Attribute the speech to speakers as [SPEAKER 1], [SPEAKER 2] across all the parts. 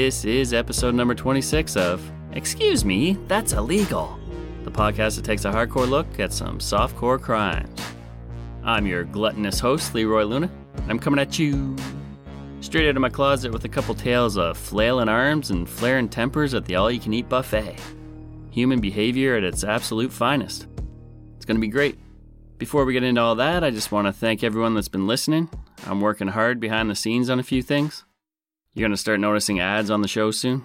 [SPEAKER 1] this is episode number 26 of Excuse Me, That's Illegal, the podcast that takes a hardcore look at some softcore crimes. I'm your gluttonous host, Leroy Luna, and I'm coming at you straight out of my closet with a couple tales of flailing arms and flaring tempers at the all you can eat buffet. Human behavior at its absolute finest. It's going to be great. Before we get into all that, I just want to thank everyone that's been listening. I'm working hard behind the scenes on a few things. You're going to start noticing ads on the show soon.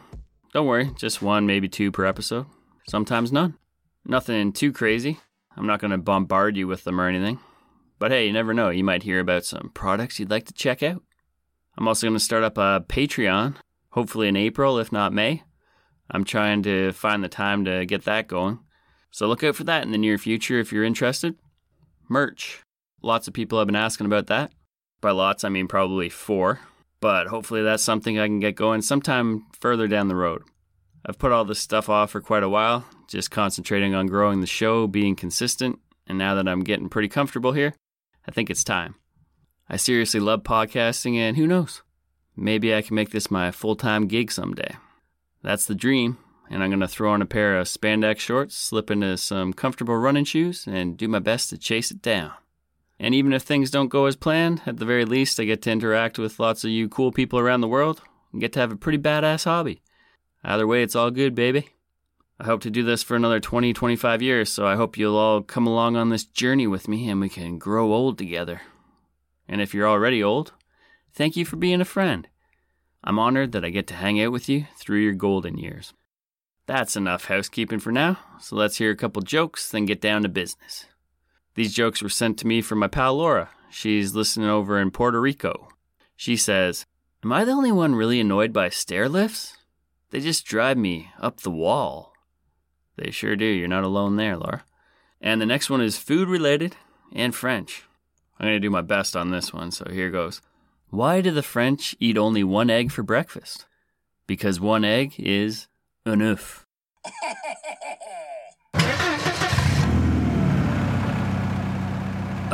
[SPEAKER 1] Don't worry, just one, maybe two per episode. Sometimes none. Nothing too crazy. I'm not going to bombard you with them or anything. But hey, you never know. You might hear about some products you'd like to check out. I'm also going to start up a Patreon, hopefully in April, if not May. I'm trying to find the time to get that going. So look out for that in the near future if you're interested. Merch. Lots of people have been asking about that. By lots, I mean probably four. But hopefully that's something I can get going sometime further down the road. I've put all this stuff off for quite a while, just concentrating on growing the show, being consistent, and now that I'm getting pretty comfortable here, I think it's time. I seriously love podcasting, and who knows? Maybe I can make this my full time gig someday. That's the dream, and I'm going to throw on a pair of spandex shorts, slip into some comfortable running shoes, and do my best to chase it down. And even if things don't go as planned, at the very least, I get to interact with lots of you cool people around the world and get to have a pretty badass hobby. Either way, it's all good, baby. I hope to do this for another 20, 25 years, so I hope you'll all come along on this journey with me and we can grow old together. And if you're already old, thank you for being a friend. I'm honored that I get to hang out with you through your golden years. That's enough housekeeping for now, so let's hear a couple jokes, then get down to business. These jokes were sent to me from my pal Laura. She's listening over in Puerto Rico. She says, Am I the only one really annoyed by stair lifts? They just drive me up the wall. They sure do. You're not alone there, Laura. And the next one is food related and French. I'm going to do my best on this one, so here goes. Why do the French eat only one egg for breakfast? Because one egg is enough.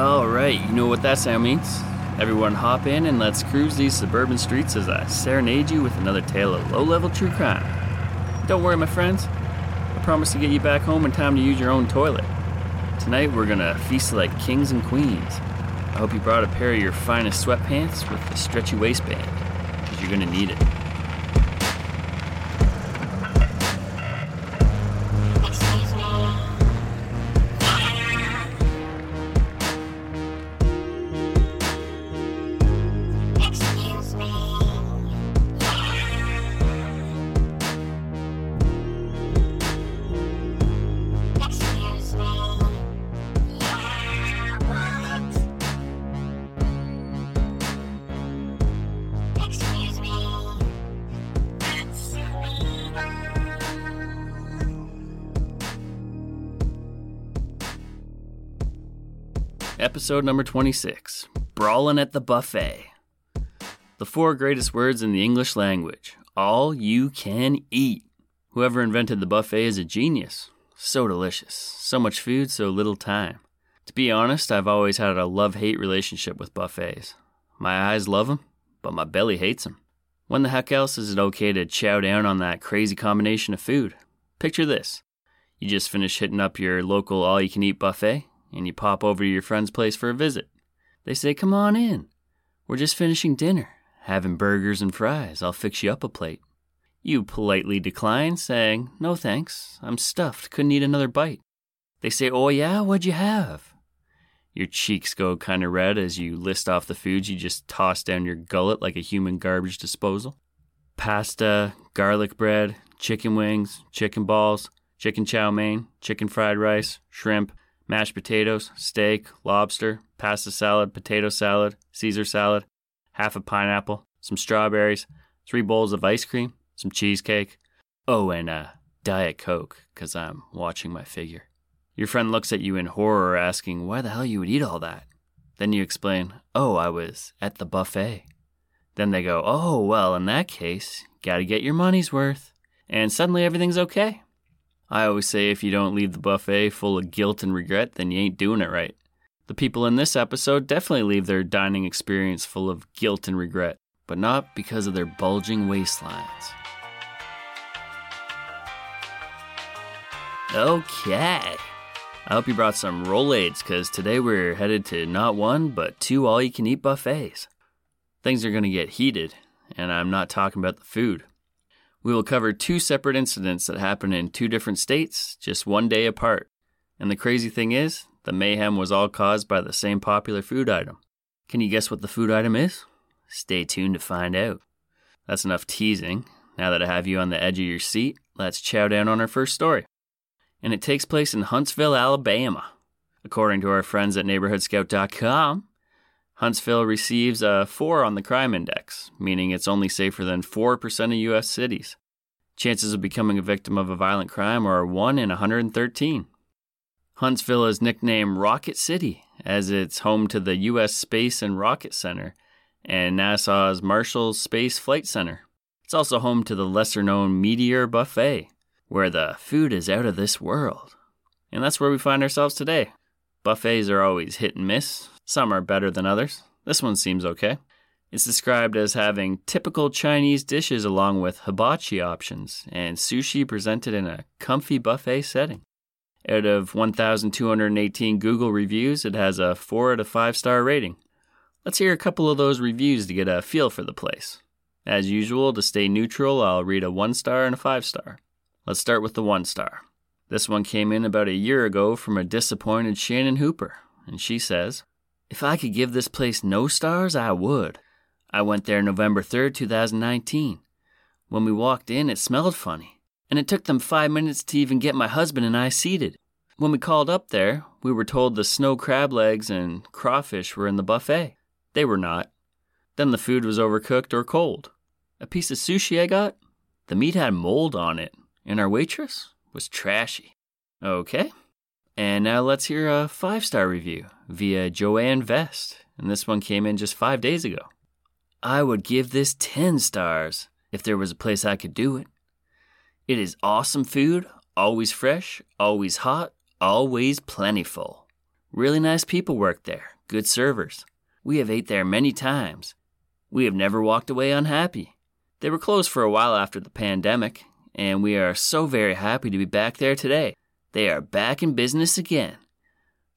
[SPEAKER 1] All right, you know what that sound means. Everyone hop in and let's cruise these suburban streets as I serenade you with another tale of low level true crime. Don't worry, my friends. I promise to get you back home in time to use your own toilet. Tonight we're gonna feast like kings and queens. I hope you brought a pair of your finest sweatpants with a stretchy waistband, because you're gonna need it. Episode number 26 Brawlin' at the Buffet. The four greatest words in the English language all you can eat. Whoever invented the buffet is a genius. So delicious. So much food, so little time. To be honest, I've always had a love hate relationship with buffets. My eyes love 'em, but my belly hates 'em. When the heck else is it okay to chow down on that crazy combination of food? Picture this you just finished hitting up your local all you can eat buffet, and you pop over to your friend's place for a visit. They say, Come on in. We're just finishing dinner, having burgers and fries. I'll fix you up a plate. You politely decline, saying, No thanks, I'm stuffed, couldn't eat another bite. They say, Oh yeah, what'd you have? Your cheeks go kind of red as you list off the foods you just toss down your gullet like a human garbage disposal pasta, garlic bread, chicken wings, chicken balls, chicken chow mein, chicken fried rice, shrimp, mashed potatoes, steak, lobster, pasta salad, potato salad, Caesar salad, half a pineapple, some strawberries, three bowls of ice cream, some cheesecake. Oh, and a Diet Coke, because I'm watching my figure. Your friend looks at you in horror, asking why the hell you would eat all that. Then you explain, Oh, I was at the buffet. Then they go, Oh, well, in that case, gotta get your money's worth. And suddenly everything's okay. I always say if you don't leave the buffet full of guilt and regret, then you ain't doing it right. The people in this episode definitely leave their dining experience full of guilt and regret, but not because of their bulging waistlines. Okay. I hope you brought some Rolaids because today we're headed to not one, but two all you can eat buffets. Things are going to get heated, and I'm not talking about the food. We will cover two separate incidents that happened in two different states, just one day apart. And the crazy thing is, the mayhem was all caused by the same popular food item. Can you guess what the food item is? Stay tuned to find out. That's enough teasing. Now that I have you on the edge of your seat, let's chow down on our first story. And it takes place in Huntsville, Alabama. According to our friends at neighborhoodscout.com, Huntsville receives a 4 on the crime index, meaning it's only safer than 4% of U.S. cities. Chances of becoming a victim of a violent crime are 1 in 113. Huntsville is nicknamed Rocket City, as it's home to the U.S. Space and Rocket Center and NASA's Marshall Space Flight Center. It's also home to the lesser known Meteor Buffet, where the food is out of this world. And that's where we find ourselves today. Buffets are always hit and miss, some are better than others. This one seems okay. It's described as having typical Chinese dishes along with hibachi options and sushi presented in a comfy buffet setting. Out of 1,218 Google reviews, it has a 4 out of 5 star rating. Let's hear a couple of those reviews to get a feel for the place. As usual, to stay neutral, I'll read a 1 star and a 5 star. Let's start with the 1 star. This one came in about a year ago from a disappointed Shannon Hooper, and she says, If I could give this place no stars, I would. I went there November 3rd, 2019. When we walked in, it smelled funny and it took them five minutes to even get my husband and I seated. When we called up there, we were told the snow crab legs and crawfish were in the buffet. They were not. Then the food was overcooked or cold. A piece of sushi I got, the meat had mold on it, and our waitress was trashy. Okay. And now let's hear a five star review via Joanne Vest, and this one came in just five days ago. I would give this 10 stars if there was a place I could do it. It is awesome food, always fresh, always hot, always plentiful. Really nice people work there, good servers. We have ate there many times. We have never walked away unhappy. They were closed for a while after the pandemic, and we are so very happy to be back there today. They are back in business again.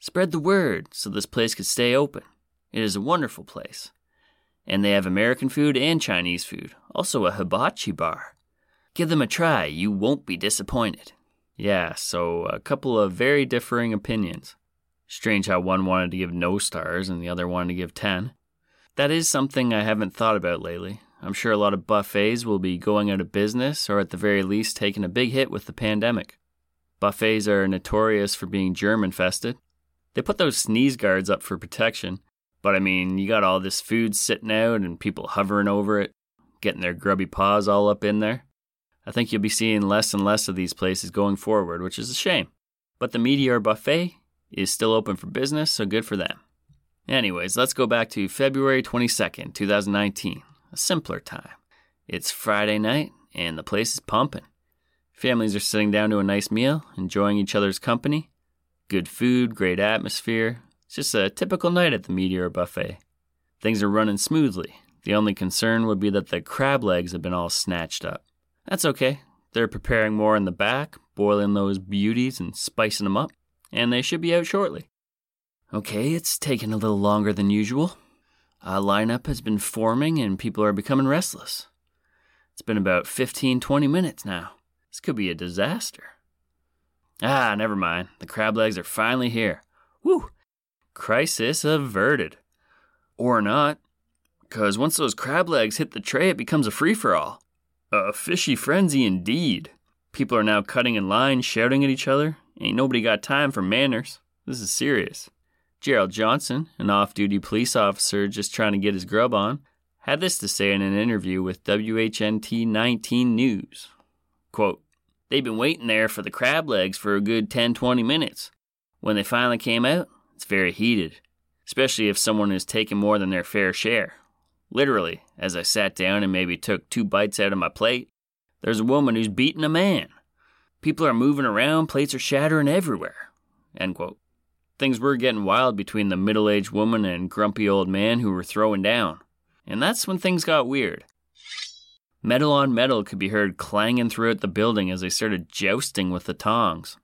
[SPEAKER 1] Spread the word so this place could stay open. It is a wonderful place. And they have American food and Chinese food, also a hibachi bar. Give them a try, you won't be disappointed. Yeah, so a couple of very differing opinions. Strange how one wanted to give no stars and the other wanted to give 10. That is something I haven't thought about lately. I'm sure a lot of buffets will be going out of business or at the very least taking a big hit with the pandemic. Buffets are notorious for being germ infested. They put those sneeze guards up for protection, but I mean, you got all this food sitting out and people hovering over it, getting their grubby paws all up in there. I think you'll be seeing less and less of these places going forward, which is a shame. But the Meteor Buffet is still open for business, so good for them. Anyways, let's go back to February 22nd, 2019, a simpler time. It's Friday night, and the place is pumping. Families are sitting down to a nice meal, enjoying each other's company. Good food, great atmosphere. It's just a typical night at the Meteor Buffet. Things are running smoothly. The only concern would be that the crab legs have been all snatched up. That's okay. They're preparing more in the back, boiling those beauties and spicing them up, and they should be out shortly. Okay, it's taken a little longer than usual. A lineup has been forming and people are becoming restless. It's been about 15, 20 minutes now. This could be a disaster. Ah, never mind. The crab legs are finally here. Whew! Crisis averted. Or not. Because once those crab legs hit the tray, it becomes a free for all. A fishy frenzy indeed. People are now cutting in line, shouting at each other. Ain't nobody got time for manners. This is serious. Gerald Johnson, an off duty police officer just trying to get his grub on, had this to say in an interview with WHNT 19 News. Quote, They've been waiting there for the crab legs for a good 10 20 minutes. When they finally came out, it's very heated, especially if someone has taken more than their fair share. Literally, as I sat down and maybe took two bites out of my plate, there's a woman who's beating a man. People are moving around, plates are shattering everywhere. End quote. Things were getting wild between the middle aged woman and grumpy old man who were throwing down. And that's when things got weird. Metal on metal could be heard clanging throughout the building as they started jousting with the tongs.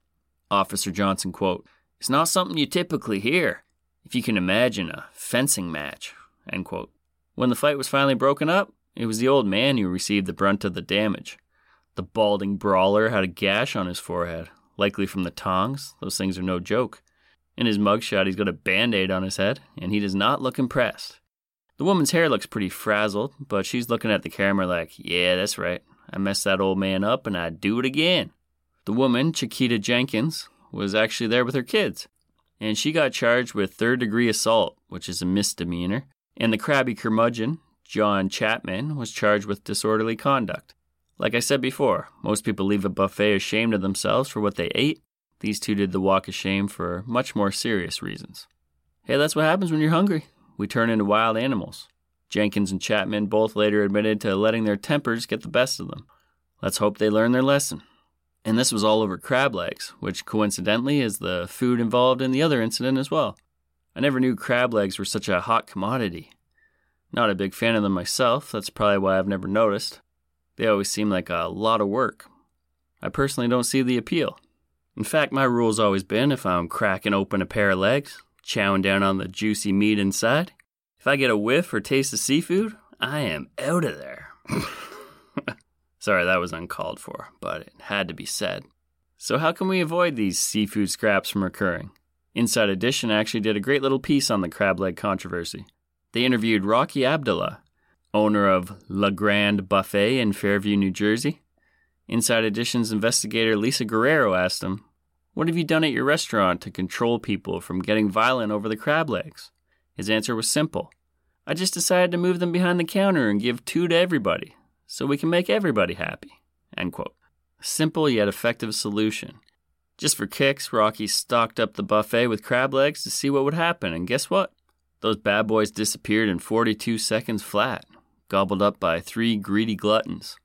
[SPEAKER 1] Officer Johnson quote, It's not something you typically hear, if you can imagine a fencing match. End quote. When the fight was finally broken up, it was the old man who received the brunt of the damage. The balding brawler had a gash on his forehead, likely from the tongs. Those things are no joke. In his mugshot, he's got a band aid on his head, and he does not look impressed. The woman's hair looks pretty frazzled, but she's looking at the camera like, yeah, that's right. I messed that old man up and I'd do it again. The woman, Chiquita Jenkins, was actually there with her kids, and she got charged with third degree assault, which is a misdemeanor. And the crabby curmudgeon, John Chapman, was charged with disorderly conduct. Like I said before, most people leave a buffet ashamed of themselves for what they ate. These two did the walk of shame for much more serious reasons. Hey, that's what happens when you're hungry we turn into wild animals. Jenkins and Chapman both later admitted to letting their tempers get the best of them. Let's hope they learn their lesson. And this was all over crab legs, which coincidentally is the food involved in the other incident as well. I never knew crab legs were such a hot commodity. Not a big fan of them myself, that's probably why I've never noticed. They always seem like a lot of work. I personally don't see the appeal. In fact, my rule's always been if I'm cracking open a pair of legs, chowing down on the juicy meat inside. If I get a whiff or taste of seafood, I am out of there. Sorry, that was uncalled for, but it had to be said. So, how can we avoid these seafood scraps from occurring? Inside Edition actually did a great little piece on the crab leg controversy. They interviewed Rocky Abdullah, owner of La Grande Buffet in Fairview, New Jersey. Inside Edition's investigator Lisa Guerrero asked him what have you done at your restaurant to control people from getting violent over the crab legs? His answer was simple. I just decided to move them behind the counter and give two to everybody, so we can make everybody happy. End quote. Simple yet effective solution. Just for kicks, Rocky stocked up the buffet with crab legs to see what would happen, and guess what? Those bad boys disappeared in 42 seconds flat, gobbled up by three greedy gluttons.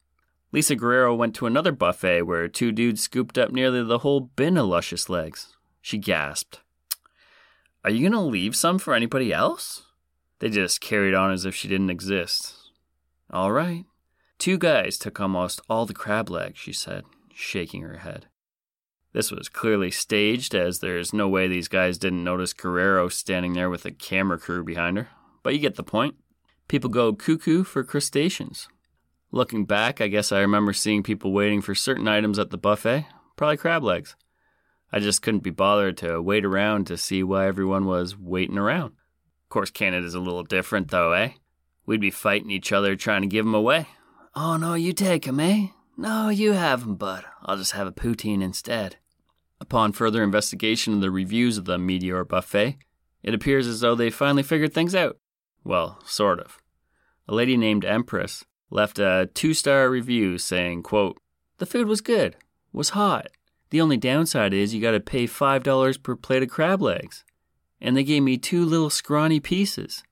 [SPEAKER 1] Lisa Guerrero went to another buffet where two dudes scooped up nearly the whole bin of luscious legs. She gasped. Are you going to leave some for anybody else? They just carried on as if she didn't exist. All right. Two guys took almost all the crab legs, she said, shaking her head. This was clearly staged, as there's no way these guys didn't notice Guerrero standing there with a camera crew behind her. But you get the point. People go cuckoo for crustaceans. Looking back, I guess I remember seeing people waiting for certain items at the buffet, probably crab legs. I just couldn't be bothered to wait around to see why everyone was waiting around. Of course, Canada's a little different, though, eh? We'd be fighting each other trying to give 'em away. Oh, no, you take 'em, eh? No, you have 'em, bud. I'll just have a poutine instead. Upon further investigation of the reviews of the Meteor Buffet, it appears as though they finally figured things out. Well, sort of. A lady named Empress left a two-star review saying, quote, "The food was good, was hot. The only downside is you got to pay $5 per plate of crab legs. And they gave me two little scrawny pieces.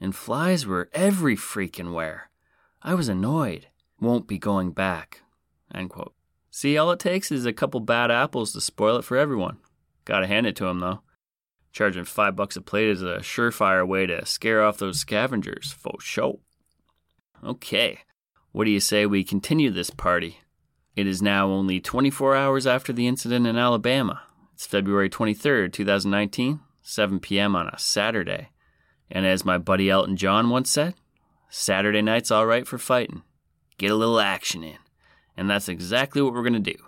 [SPEAKER 1] And flies were every freaking where. I was annoyed. won't be going back. End quote. See, all it takes is a couple bad apples to spoil it for everyone. Gotta hand it to him, though. Charging five bucks a plate is a surefire way to scare off those scavengers, for sure. Okay, what do you say we continue this party? It is now only 24 hours after the incident in Alabama. It's February 23rd, 2019, 7 p.m. on a Saturday. And as my buddy Elton John once said, Saturday night's all right for fighting. Get a little action in. And that's exactly what we're going to do.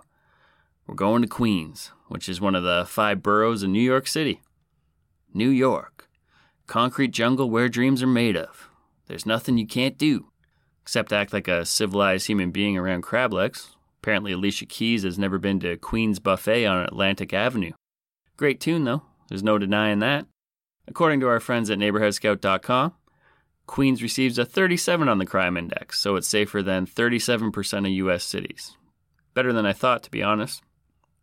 [SPEAKER 1] We're going to Queens, which is one of the five boroughs in New York City. New York. Concrete jungle where dreams are made of. There's nothing you can't do, except act like a civilized human being around crab legs. Apparently, Alicia Keys has never been to Queen's Buffet on Atlantic Avenue. Great tune, though. There's no denying that. According to our friends at NeighborhoodScout.com, Queens receives a 37 on the crime index, so it's safer than 37% of U.S. cities. Better than I thought, to be honest.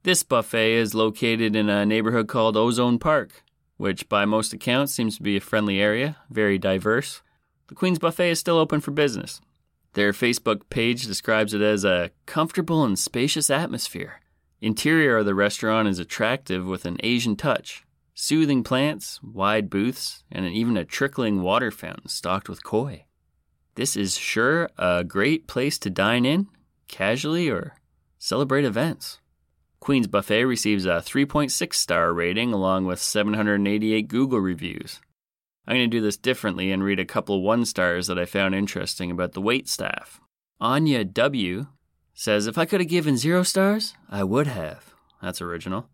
[SPEAKER 1] This buffet is located in a neighborhood called Ozone Park, which by most accounts seems to be a friendly area, very diverse. The Queen's Buffet is still open for business. Their Facebook page describes it as a comfortable and spacious atmosphere. Interior of the restaurant is attractive with an Asian touch. Soothing plants, wide booths, and even a trickling water fountain stocked with koi. This is sure a great place to dine in, casually, or celebrate events. Queen's Buffet receives a 3.6 star rating along with 788 Google reviews. I'm going to do this differently and read a couple one stars that I found interesting about the wait staff. Anya W says, If I could have given zero stars, I would have. That's original.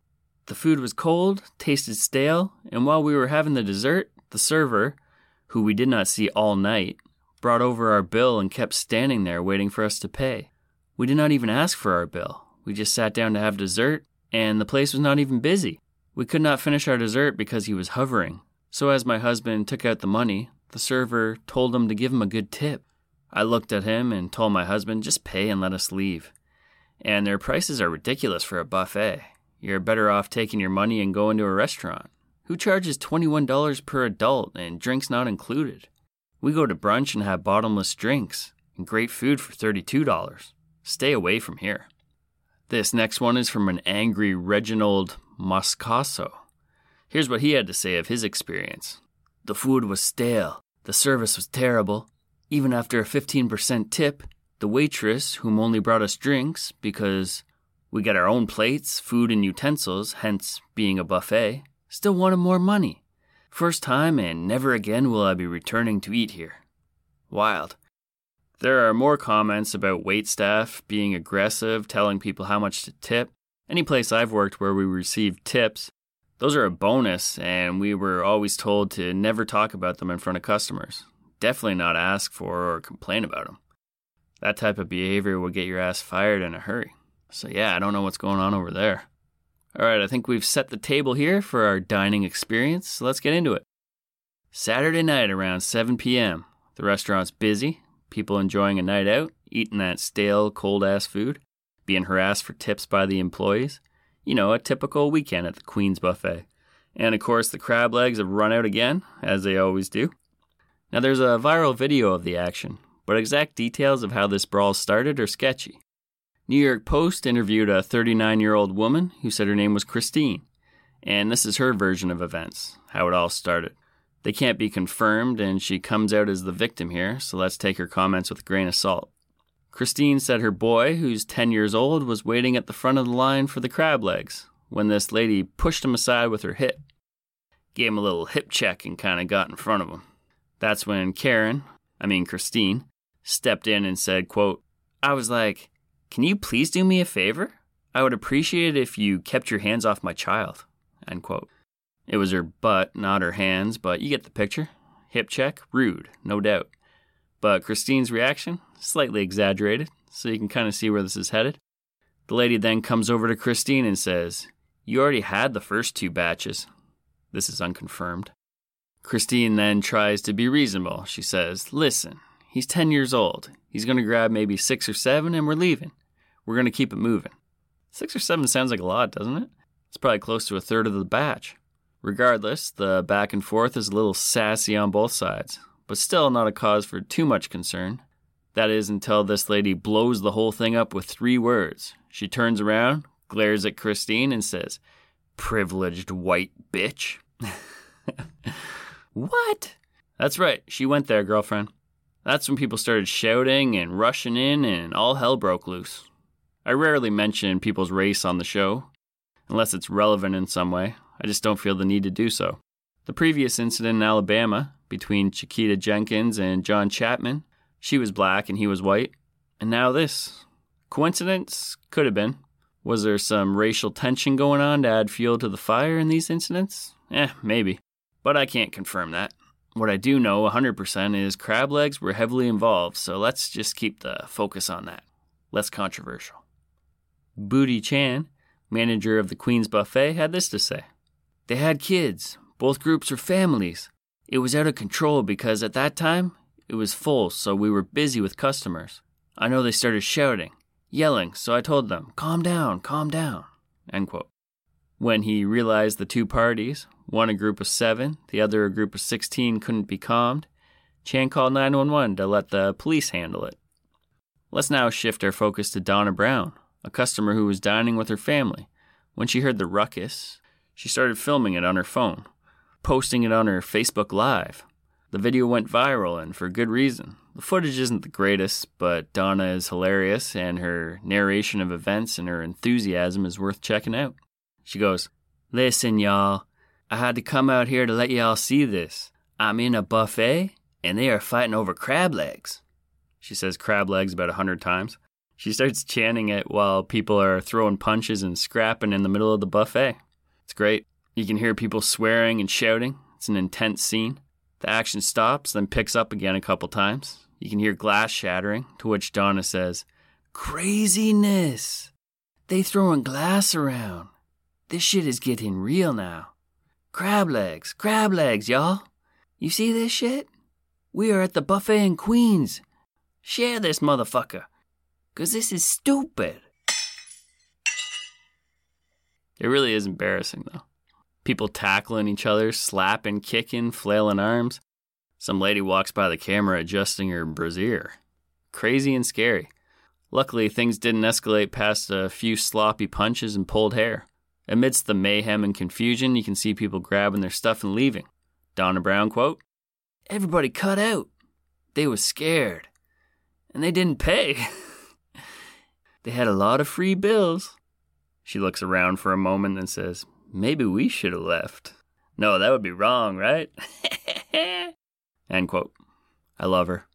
[SPEAKER 1] The food was cold, tasted stale, and while we were having the dessert, the server, who we did not see all night, brought over our bill and kept standing there waiting for us to pay. We did not even ask for our bill. We just sat down to have dessert, and the place was not even busy. We could not finish our dessert because he was hovering. So, as my husband took out the money, the server told him to give him a good tip. I looked at him and told my husband, just pay and let us leave. And their prices are ridiculous for a buffet. You're better off taking your money and going to a restaurant. Who charges $21 per adult and drinks not included? We go to brunch and have bottomless drinks and great food for $32. Stay away from here. This next one is from an angry Reginald Moscaso. Here's what he had to say of his experience The food was stale, the service was terrible. Even after a 15% tip, the waitress, whom only brought us drinks because we get our own plates, food, and utensils, hence being a buffet, still wanted more money. First time, and never again will I be returning to eat here. Wild. There are more comments about wait staff being aggressive, telling people how much to tip. Any place I've worked where we received tips, those are a bonus, and we were always told to never talk about them in front of customers. Definitely not ask for or complain about them. That type of behavior will get your ass fired in a hurry. So, yeah, I don't know what's going on over there. All right, I think we've set the table here for our dining experience, so let's get into it. Saturday night around 7 p.m. The restaurant's busy, people enjoying a night out, eating that stale, cold ass food, being harassed for tips by the employees. You know, a typical weekend at the Queen's Buffet. And of course, the crab legs have run out again, as they always do. Now, there's a viral video of the action, but exact details of how this brawl started are sketchy. New York Post interviewed a 39 year old woman who said her name was Christine, and this is her version of events, how it all started. They can't be confirmed, and she comes out as the victim here, so let's take her comments with a grain of salt. Christine said her boy, who's 10 years old, was waiting at the front of the line for the crab legs when this lady pushed him aside with her hip. Gave him a little hip check and kind of got in front of him. That's when Karen, I mean Christine, stepped in and said, quote, I was like, can you please do me a favor? I would appreciate it if you kept your hands off my child. End quote. It was her butt, not her hands, but you get the picture. Hip check, rude, no doubt. But Christine's reaction, slightly exaggerated, so you can kind of see where this is headed. The lady then comes over to Christine and says, You already had the first two batches. This is unconfirmed. Christine then tries to be reasonable. She says, Listen, he's 10 years old. He's going to grab maybe six or seven, and we're leaving. We're going to keep it moving. Six or seven sounds like a lot, doesn't it? It's probably close to a third of the batch. Regardless, the back and forth is a little sassy on both sides, but still not a cause for too much concern. That is until this lady blows the whole thing up with three words. She turns around, glares at Christine, and says, Privileged white bitch. what? That's right, she went there, girlfriend. That's when people started shouting and rushing in, and all hell broke loose. I rarely mention people's race on the show, unless it's relevant in some way. I just don't feel the need to do so. The previous incident in Alabama between Chiquita Jenkins and John Chapman, she was black and he was white. And now this. Coincidence? Could have been. Was there some racial tension going on to add fuel to the fire in these incidents? Eh, maybe. But I can't confirm that. What I do know 100% is crab legs were heavily involved, so let's just keep the focus on that. Less controversial. Booty Chan, manager of the Queen's Buffet, had this to say They had kids. Both groups are families. It was out of control because at that time, it was full, so we were busy with customers. I know they started shouting, yelling, so I told them, calm down, calm down. End quote. When he realized the two parties, one a group of seven, the other a group of 16, couldn't be calmed, Chan called 911 to let the police handle it. Let's now shift our focus to Donna Brown, a customer who was dining with her family. When she heard the ruckus, she started filming it on her phone, posting it on her Facebook Live. The video went viral, and for good reason. The footage isn't the greatest, but Donna is hilarious, and her narration of events and her enthusiasm is worth checking out. She goes, Listen, y'all, I had to come out here to let y'all see this. I'm in a buffet, and they are fighting over crab legs. She says crab legs about a hundred times. She starts chanting it while people are throwing punches and scrapping in the middle of the buffet. It's great. You can hear people swearing and shouting. It's an intense scene. The action stops, then picks up again a couple times. You can hear glass shattering, to which Donna says, Craziness! They throwing glass around. This shit is getting real now. Crab legs, crab legs, y'all. You see this shit? We are at the buffet in Queens. Share this motherfucker. Cause this is stupid. It really is embarrassing though. People tackling each other, slapping, kicking, flailing arms. Some lady walks by the camera adjusting her brassiere. Crazy and scary. Luckily, things didn't escalate past a few sloppy punches and pulled hair. Amidst the mayhem and confusion, you can see people grabbing their stuff and leaving. Donna Brown quote, Everybody cut out. They was scared. And they didn't pay. they had a lot of free bills. She looks around for a moment and says, Maybe we should have left. No, that would be wrong, right? End quote. I love her.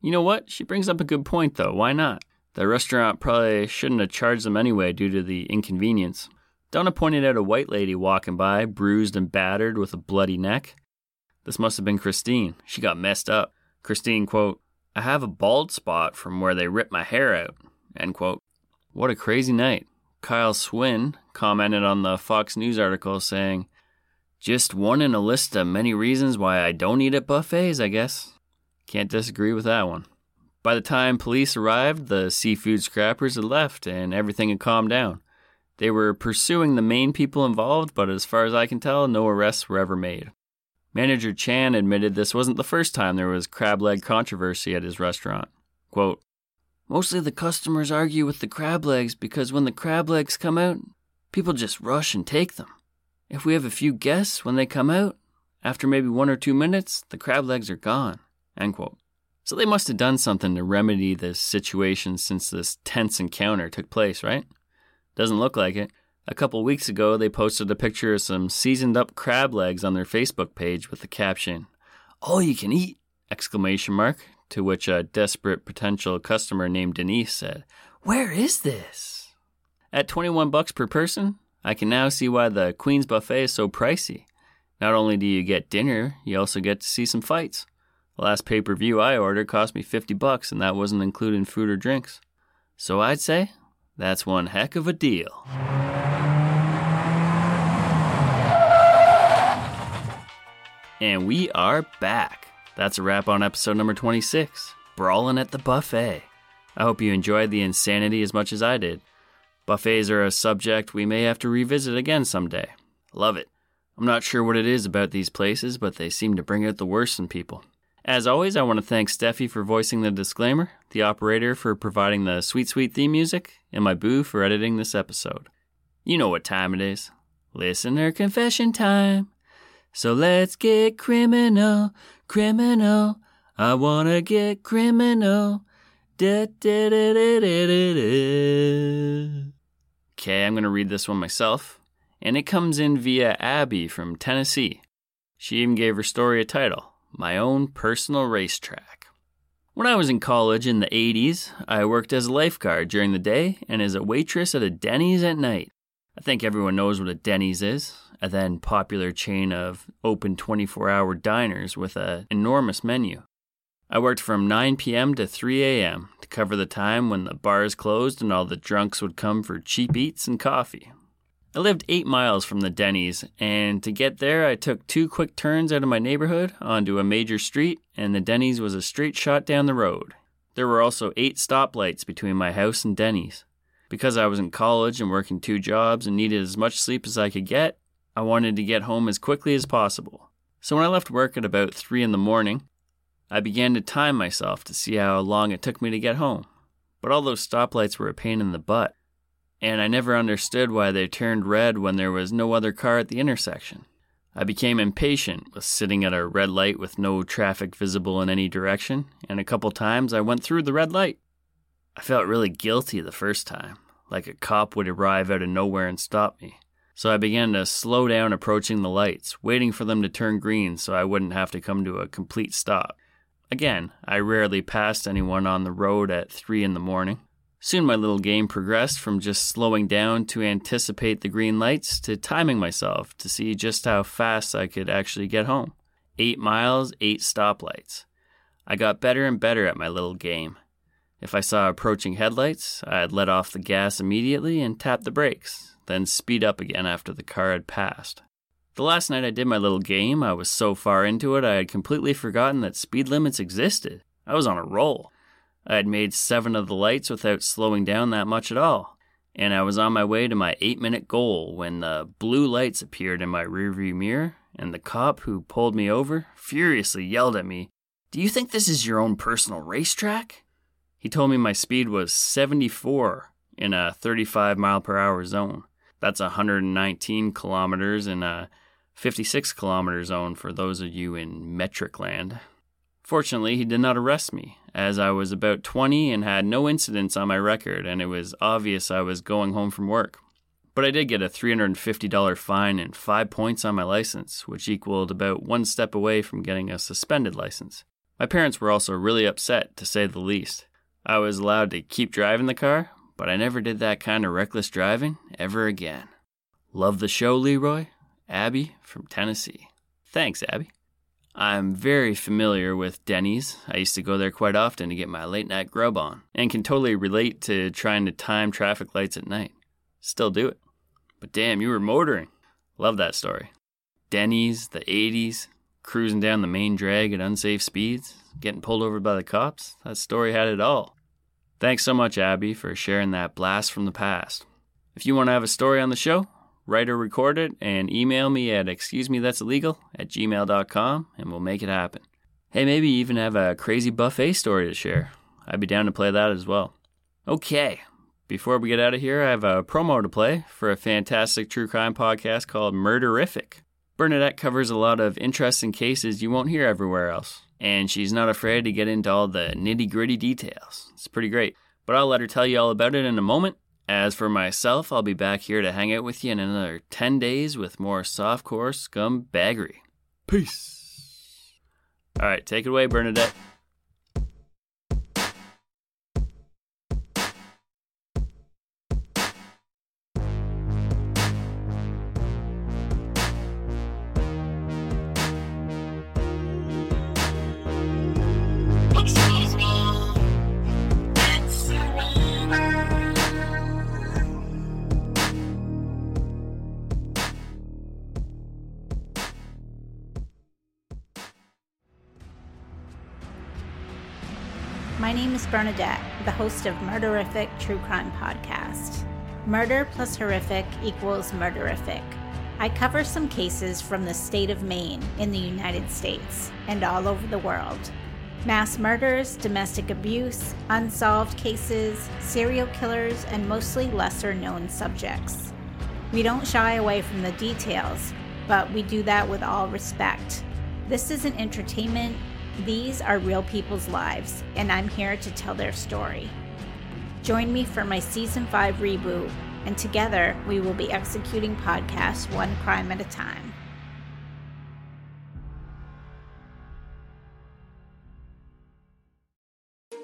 [SPEAKER 1] You know what? She brings up a good point, though. Why not? The restaurant probably shouldn't have charged them anyway due to the inconvenience. Donna pointed out a white lady walking by, bruised and battered with a bloody neck. This must have been Christine. She got messed up. Christine, quote, I have a bald spot from where they ripped my hair out, end quote. What a crazy night. Kyle Swin commented on the Fox News article saying, Just one in a list of many reasons why I don't eat at buffets, I guess. Can't disagree with that one. By the time police arrived, the seafood scrappers had left and everything had calmed down. They were pursuing the main people involved, but as far as I can tell, no arrests were ever made. Manager Chan admitted this wasn't the first time there was crab leg controversy at his restaurant. Quote, Mostly the customers argue with the crab legs because when the crab legs come out, people just rush and take them. If we have a few guests when they come out, after maybe one or two minutes, the crab legs are gone. So they must have done something to remedy this situation since this tense encounter took place, right? Doesn't look like it. A couple weeks ago, they posted a picture of some seasoned up crab legs on their Facebook page with the caption, "All you can eat!" exclamation mark, to which a desperate potential customer named Denise said, "Where is this?" At 21 bucks per person, I can now see why the Queen's buffet is so pricey. Not only do you get dinner, you also get to see some fights. The last pay per view I ordered cost me 50 bucks, and that wasn't including food or drinks. So I'd say that's one heck of a deal. And we are back. That's a wrap on episode number 26 Brawling at the Buffet. I hope you enjoyed the insanity as much as I did. Buffets are a subject we may have to revisit again someday. Love it. I'm not sure what it is about these places, but they seem to bring out the worst in people. As always, I want to thank Steffi for voicing the disclaimer, the operator for providing the sweet, sweet theme music, and my boo for editing this episode. You know what time it is. Listener confession time. So let's get criminal, criminal. I wanna get criminal. Da, da, da. Okay, I'm gonna read this one myself, and it comes in via Abby from Tennessee. She even gave her story a title My Own Personal Racetrack. When I was in college in the 80s, I worked as a lifeguard during the day and as a waitress at a Denny's at night. I think everyone knows what a Denny's is, a then popular chain of open 24 hour diners with an enormous menu. I worked from 9 p.m. to 3 a.m. to cover the time when the bars closed and all the drunks would come for cheap eats and coffee. I lived eight miles from the Denny's, and to get there, I took two quick turns out of my neighborhood onto a major street, and the Denny's was a straight shot down the road. There were also eight stoplights between my house and Denny's. Because I was in college and working two jobs and needed as much sleep as I could get, I wanted to get home as quickly as possible. So when I left work at about 3 in the morning, I began to time myself to see how long it took me to get home. But all those stoplights were a pain in the butt and I never understood why they turned red when there was no other car at the intersection. I became impatient with sitting at a red light with no traffic visible in any direction, and a couple times I went through the red light. I felt really guilty the first time, like a cop would arrive out of nowhere and stop me. So I began to slow down approaching the lights, waiting for them to turn green so I wouldn't have to come to a complete stop. Again, I rarely passed anyone on the road at 3 in the morning. Soon my little game progressed from just slowing down to anticipate the green lights to timing myself to see just how fast I could actually get home. Eight miles, eight stoplights. I got better and better at my little game. If I saw approaching headlights, I'd let off the gas immediately and tap the brakes, then speed up again after the car had passed. The last night I did my little game, I was so far into it I had completely forgotten that speed limits existed. I was on a roll. I had made seven of the lights without slowing down that much at all, and I was on my way to my eight minute goal when the blue lights appeared in my rearview mirror, and the cop who pulled me over furiously yelled at me, Do you think this is your own personal racetrack? He told me my speed was 74 in a 35 mile per hour zone. That's 119 kilometers in a 56 kilometer zone for those of you in metric land. Fortunately, he did not arrest me, as I was about 20 and had no incidents on my record, and it was obvious I was going home from work. But I did get a $350 fine and five points on my license, which equaled about one step away from getting a suspended license. My parents were also really upset, to say the least. I was allowed to keep driving the car, but I never did that kind of reckless driving ever again. Love the show, Leroy. Abby from Tennessee. Thanks, Abby. I'm very familiar with Denny's. I used to go there quite often to get my late night grub on, and can totally relate to trying to time traffic lights at night. Still do it. But damn, you were motoring. Love that story. Denny's, the 80s, cruising down the main drag at unsafe speeds, getting pulled over by the cops. That story had it all. Thanks so much, Abby, for sharing that blast from the past. If you want to have a story on the show, write or record it, and email me at excuse me that's illegal at gmail.com and we'll make it happen. Hey, maybe even have a crazy buffet story to share. I'd be down to play that as well. Okay, before we get out of here, I have a promo to play for a fantastic true crime podcast called Murderific. Bernadette covers a lot of interesting cases you won't hear everywhere else, and she's not afraid to get into all the nitty gritty details. It's pretty great. But I'll let her tell you all about it in a moment. As for myself, I'll be back here to hang out with you in another 10 days with more softcore scum baggery. Peace. All right, take it away, Bernadette.
[SPEAKER 2] Bernadette, the host of Murderific True Crime Podcast. Murder plus horrific equals murderific. I cover some cases from the state of Maine in the United States and all over the world. Mass murders, domestic abuse, unsolved cases, serial killers, and mostly lesser known subjects. We don't shy away from the details, but we do that with all respect. This is an entertainment, these are real people's lives, and I'm here to tell their story. Join me for my season 5 reboot, and together we will be executing podcasts one crime at a time.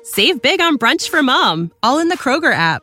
[SPEAKER 3] Save big on brunch for mom, all in the Kroger app.